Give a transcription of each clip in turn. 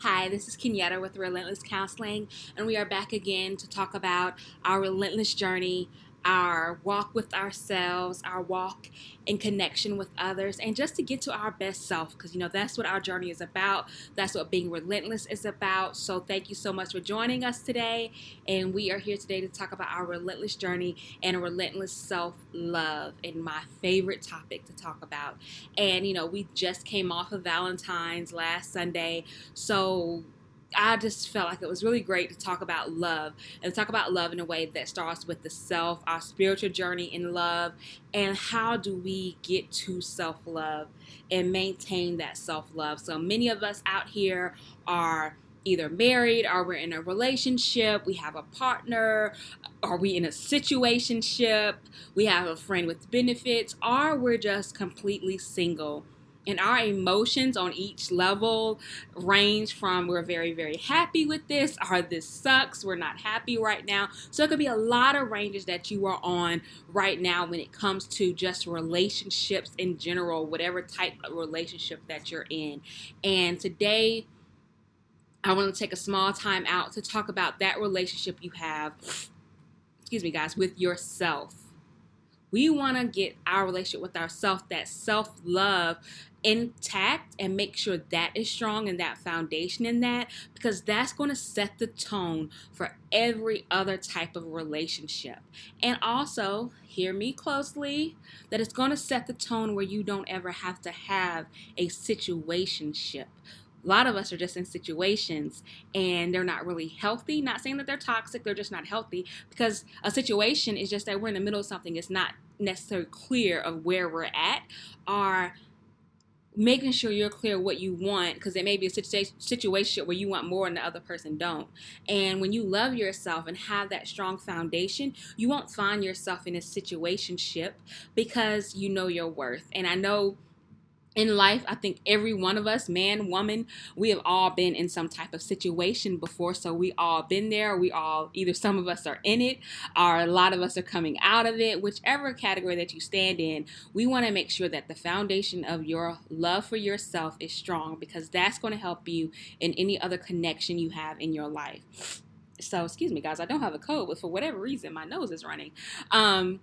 Hi, this is Kenyatta with Relentless Counseling, and we are back again to talk about our relentless journey, our walk with ourselves, our walk in connection with others, and just to get to our best self because you know that's what our journey is about. That's what being relentless is about. So, thank you so much for joining us today. And we are here today to talk about our relentless journey and relentless self love, and my favorite topic to talk about. And you know, we just came off of Valentine's last Sunday, so I just felt like it was really great to talk about love and talk about love in a way that starts with the self, our spiritual journey in love, and how do we get to self love and maintain that self love. So many of us out here are either married or we're in a relationship, we have a partner, are we in a situationship, we have a friend with benefits, or we're just completely single and our emotions on each level range from we're very very happy with this or this sucks we're not happy right now. So it could be a lot of ranges that you are on right now when it comes to just relationships in general whatever type of relationship that you're in. And today i want to take a small time out to talk about that relationship you have excuse me guys with yourself we want to get our relationship with ourself that self-love intact and make sure that is strong and that foundation in that because that's going to set the tone for every other type of relationship. And also, hear me closely, that it's going to set the tone where you don't ever have to have a situationship a lot of us are just in situations and they're not really healthy. Not saying that they're toxic, they're just not healthy because a situation is just that we're in the middle of something. It's not necessarily clear of where we're at. Or making sure you're clear what you want because it may be a situa- situation where you want more and the other person don't and when you love yourself and have that strong foundation you won't find yourself in a situationship because you know your worth and i know in life, I think every one of us, man, woman, we have all been in some type of situation before. So we all been there. We all either some of us are in it, or a lot of us are coming out of it. Whichever category that you stand in, we want to make sure that the foundation of your love for yourself is strong because that's going to help you in any other connection you have in your life. So, excuse me, guys, I don't have a code, but for whatever reason, my nose is running. Um,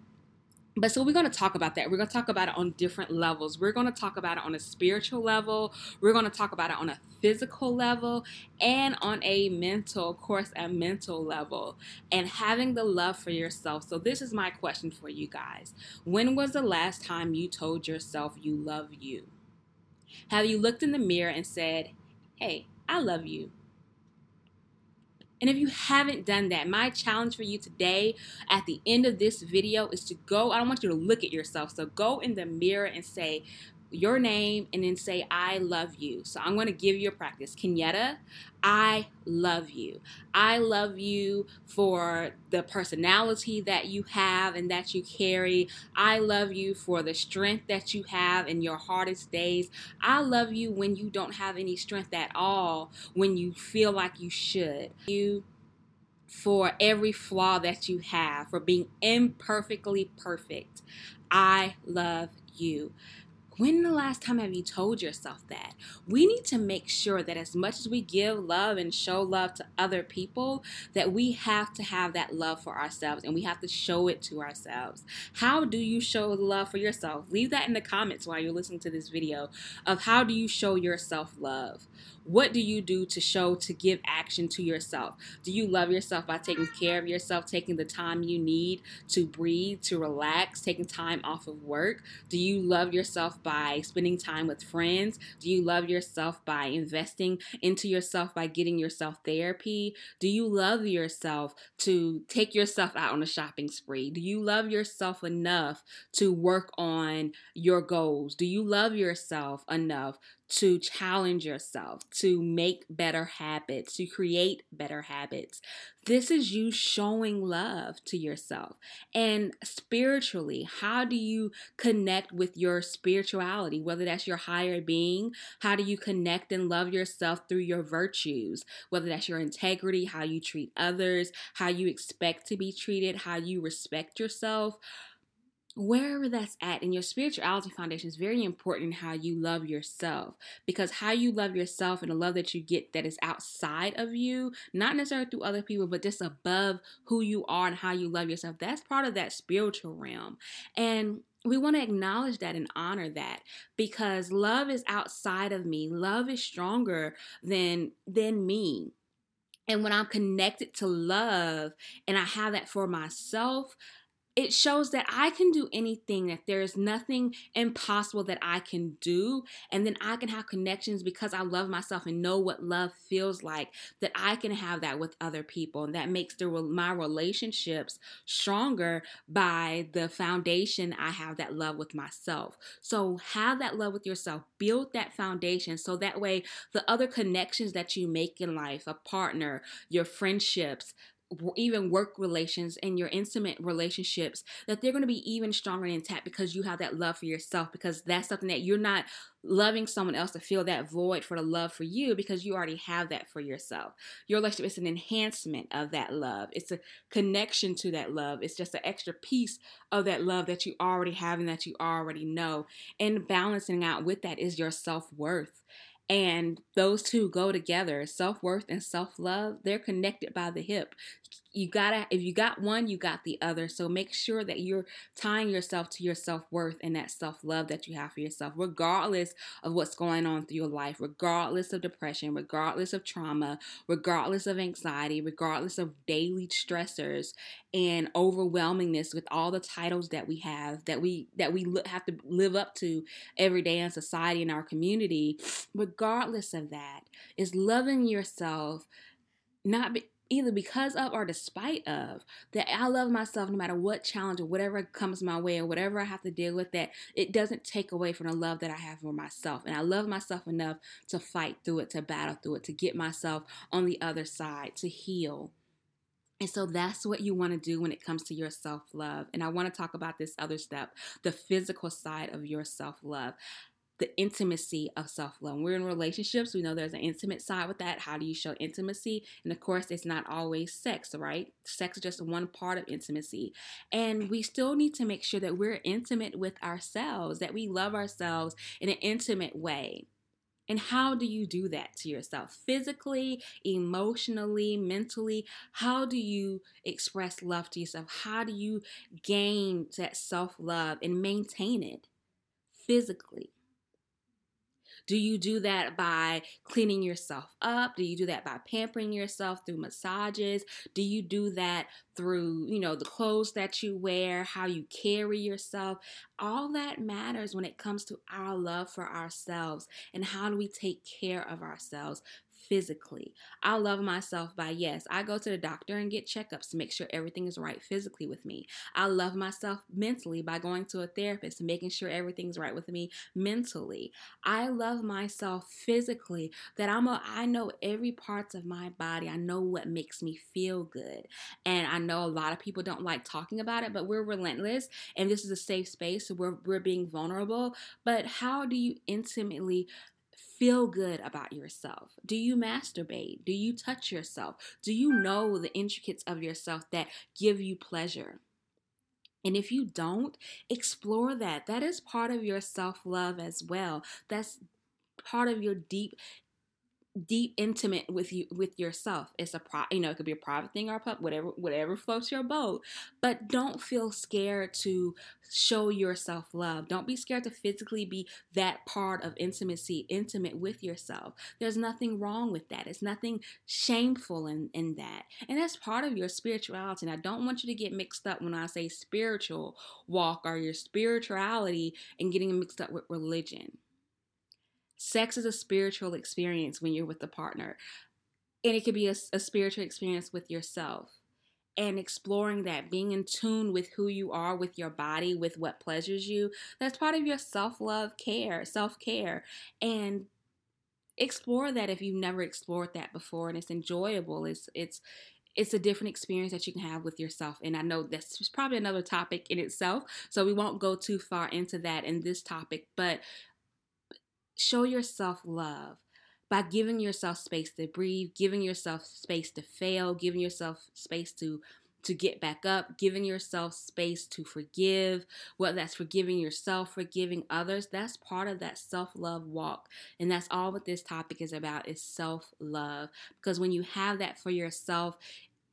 but so we're going to talk about that. We're going to talk about it on different levels. We're going to talk about it on a spiritual level. We're going to talk about it on a physical level and on a mental, of course, a mental level and having the love for yourself. So this is my question for you guys. When was the last time you told yourself you love you? Have you looked in the mirror and said, "Hey, I love you." And if you haven't done that, my challenge for you today at the end of this video is to go. I don't want you to look at yourself. So go in the mirror and say, your name and then say, I love you. So I'm going to give you a practice. Kenyetta, I love you. I love you for the personality that you have and that you carry. I love you for the strength that you have in your hardest days. I love you when you don't have any strength at all, when you feel like you should. You for every flaw that you have, for being imperfectly perfect. I love you. When the last time have you told yourself that? We need to make sure that as much as we give love and show love to other people, that we have to have that love for ourselves and we have to show it to ourselves. How do you show love for yourself? Leave that in the comments while you're listening to this video of how do you show yourself love? What do you do to show to give action to yourself? Do you love yourself by taking care of yourself, taking the time you need to breathe, to relax, taking time off of work? Do you love yourself by spending time with friends? Do you love yourself by investing into yourself by getting yourself therapy? Do you love yourself to take yourself out on a shopping spree? Do you love yourself enough to work on your goals? Do you love yourself enough to challenge yourself, to make better habits, to create better habits. This is you showing love to yourself. And spiritually, how do you connect with your spirituality, whether that's your higher being? How do you connect and love yourself through your virtues, whether that's your integrity, how you treat others, how you expect to be treated, how you respect yourself? Wherever that's at and your spirituality foundation is very important in how you love yourself because how you love yourself and the love that you get that is outside of you not necessarily through other people but just above who you are and how you love yourself that's part of that spiritual realm. And we want to acknowledge that and honor that because love is outside of me. Love is stronger than than me. And when i'm connected to love and i have that for myself it shows that I can do anything, that there is nothing impossible that I can do. And then I can have connections because I love myself and know what love feels like, that I can have that with other people. And that makes the, my relationships stronger by the foundation I have that love with myself. So have that love with yourself, build that foundation so that way the other connections that you make in life, a partner, your friendships, even work relations and your intimate relationships that they're going to be even stronger and intact because you have that love for yourself because that's something that you're not loving someone else to fill that void for the love for you because you already have that for yourself. Your relationship is an enhancement of that love. It's a connection to that love. It's just an extra piece of that love that you already have and that you already know. And balancing out with that is your self-worth and those two go together self worth and self love, they're connected by the hip you gotta if you got one you got the other. So make sure that you're tying yourself to your self-worth and that self-love that you have for yourself regardless of what's going on through your life regardless of depression regardless of trauma regardless of anxiety regardless of daily stressors and overwhelmingness with all the titles that we have that we that we have to live up to every day in society in our community regardless of that is loving yourself not be, either because of or despite of that I love myself no matter what challenge or whatever comes my way or whatever I have to deal with that it doesn't take away from the love that I have for myself. And I love myself enough to fight through it to battle through it to get myself on the other side to heal. And so that's what you want to do when it comes to your self love. And I want to talk about this other step the physical side of your self love the intimacy of self love. We're in relationships, we know there's an intimate side with that. How do you show intimacy? And of course, it's not always sex, right? Sex is just one part of intimacy. And we still need to make sure that we're intimate with ourselves, that we love ourselves in an intimate way. And how do you do that to yourself? Physically, emotionally, mentally? How do you express love to yourself? How do you gain that self love and maintain it physically? Do you do that by cleaning yourself up? Do you do that by pampering yourself through massages? Do you do that through, you know, the clothes that you wear, how you carry yourself? All that matters when it comes to our love for ourselves and how do we take care of ourselves physically. I love myself by yes, I go to the doctor and get checkups to make sure everything is right physically with me. I love myself mentally by going to a therapist and making sure everything's right with me mentally. I love myself physically that I'm a I know every parts of my body. I know what makes me feel good. And I know a lot of people don't like talking about it, but we're relentless and this is a safe space so we're we're being vulnerable. But how do you intimately feel good about yourself? Do you masturbate? Do you touch yourself? Do you know the intricates of yourself that give you pleasure? And if you don't, explore that. That is part of your self love as well. That's part of your deep deep intimate with you with yourself. It's a pro you know it could be a private thing or a pub whatever whatever floats your boat. But don't feel scared to show yourself love. Don't be scared to physically be that part of intimacy intimate with yourself. There's nothing wrong with that. It's nothing shameful in in that. And that's part of your spirituality. And i don't want you to get mixed up when i say spiritual walk or your spirituality and getting mixed up with religion Sex is a spiritual experience when you're with a partner, and it could be a, a spiritual experience with yourself and exploring that, being in tune with who you are, with your body, with what pleasures you. That's part of your self love care, self care. And explore that if you've never explored that before and it's enjoyable. It's, it's, it's a different experience that you can have with yourself. And I know that's probably another topic in itself. So we won't go too far into that in this topic. But show yourself love by giving yourself space to breathe, giving yourself space to fail, giving yourself space to to get back up, giving yourself space to forgive, whether that's forgiving yourself, forgiving others, that's part of that self-love walk. And that's all what this topic is about is self-love. Because when you have that for yourself,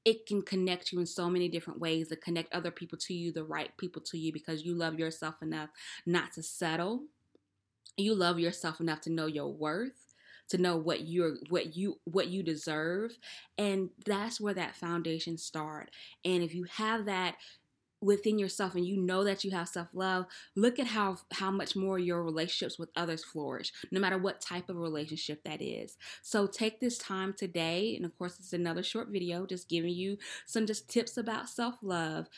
it can connect you in so many different ways to connect other people to you, the right people to you, because you love yourself enough not to settle. You love yourself enough to know your worth to know what you're what you what you deserve and that's where that foundation start. And if you have that within yourself and you know that you have self-love look at how how much more your relationships with others flourish no matter what type of relationship that is. So take this time today and of course it's another short video just giving you some just tips about self-love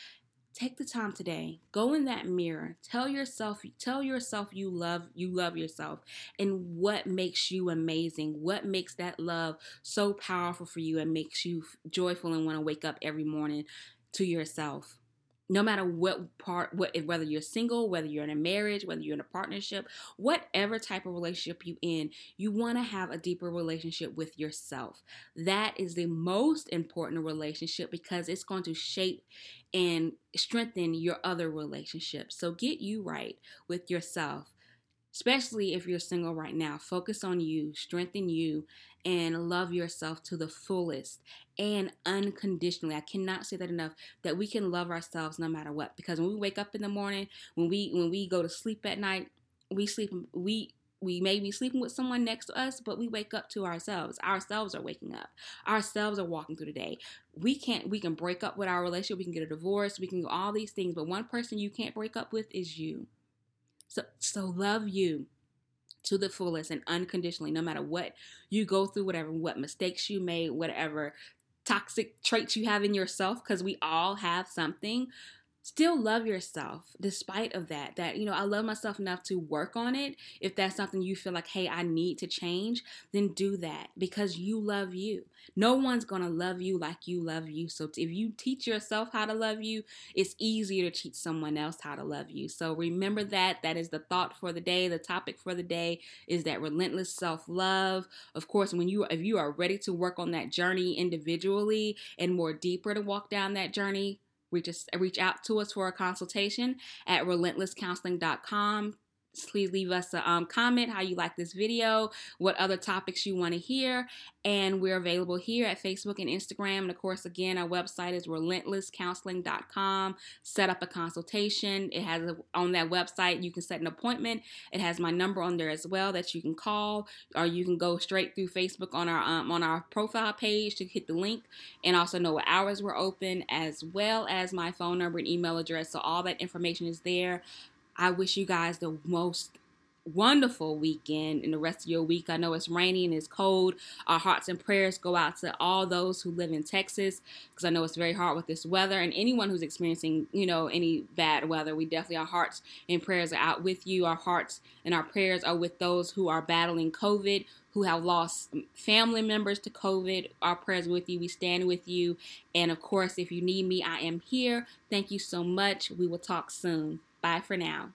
take the time today. Go in that mirror. Tell yourself tell yourself you love you love yourself and what makes you amazing. What makes that love so powerful for you and makes you joyful and want to wake up every morning to yourself no matter what part what eh, whether you're single whether you're in a marriage whether you're in a partnership whatever type of relationship you in you want to have a deeper relationship with yourself that is the most important relationship because it's going to shape and strengthen your other relationships so get you right with yourself especially if you're single right now. Focus on you, strengthen you, and love yourself to the fullest and unconditionally. I cannot say that enough that we can love ourselves no matter what because when we wake up in the morning, when we when we go to sleep at night, we sleep we we may be sleeping with someone next to us, but we wake up to ourselves. Ourselves are waking up. Ourselves are walking through the day. We can't we can break up with our relationship, we can get a divorce, we can do all these things, but one person you can't break up with is you. So, so love you to the fullest and unconditionally, no matter what you go through, whatever, what mistakes you made, whatever toxic traits you have in yourself, because we all have something still love yourself despite of that that you know i love myself enough to work on it. If that's something you feel like hey i need to change then do that because you love you. No one's going to love you like you love you. So if you teach yourself how to love you it's easier to teach someone else how to love you. So remember that. That is the thought for the day. The topic for the day is that relentless self-love. Of course when you if you are ready to work on that journey individually and more deeper to walk down that journey reach us reach out to us for a consultation at relentlesscounseling.com please leave us a um, comment how you like this video what other topics you want to hear and we're available here at facebook and instagram and of course again our website is relentlesscounseling.com set up a consultation. It has a, on that website you can set an appointment. It has my number on there as well that you can call or you can go straight through facebook on our um, on our profile page to hit the link and also know what hours we're open as well as my phone number and email address so all that information is there I wish you guys the most wonderful weekend and the rest of your week. I know it's rainy and it's cold. Our hearts and prayers go out to all those who live in Texas because I know it's very hard with this weather and anyone who's experiencing, you know, any bad weather. We definitely our hearts and prayers are out with you. Our hearts and our prayers are with those who are battling COVID, who have lost family members to COVID. Our prayers with you. We stand with you. And of course, if you need me, I am here. Thank you so much. We will talk soon. Bye for now.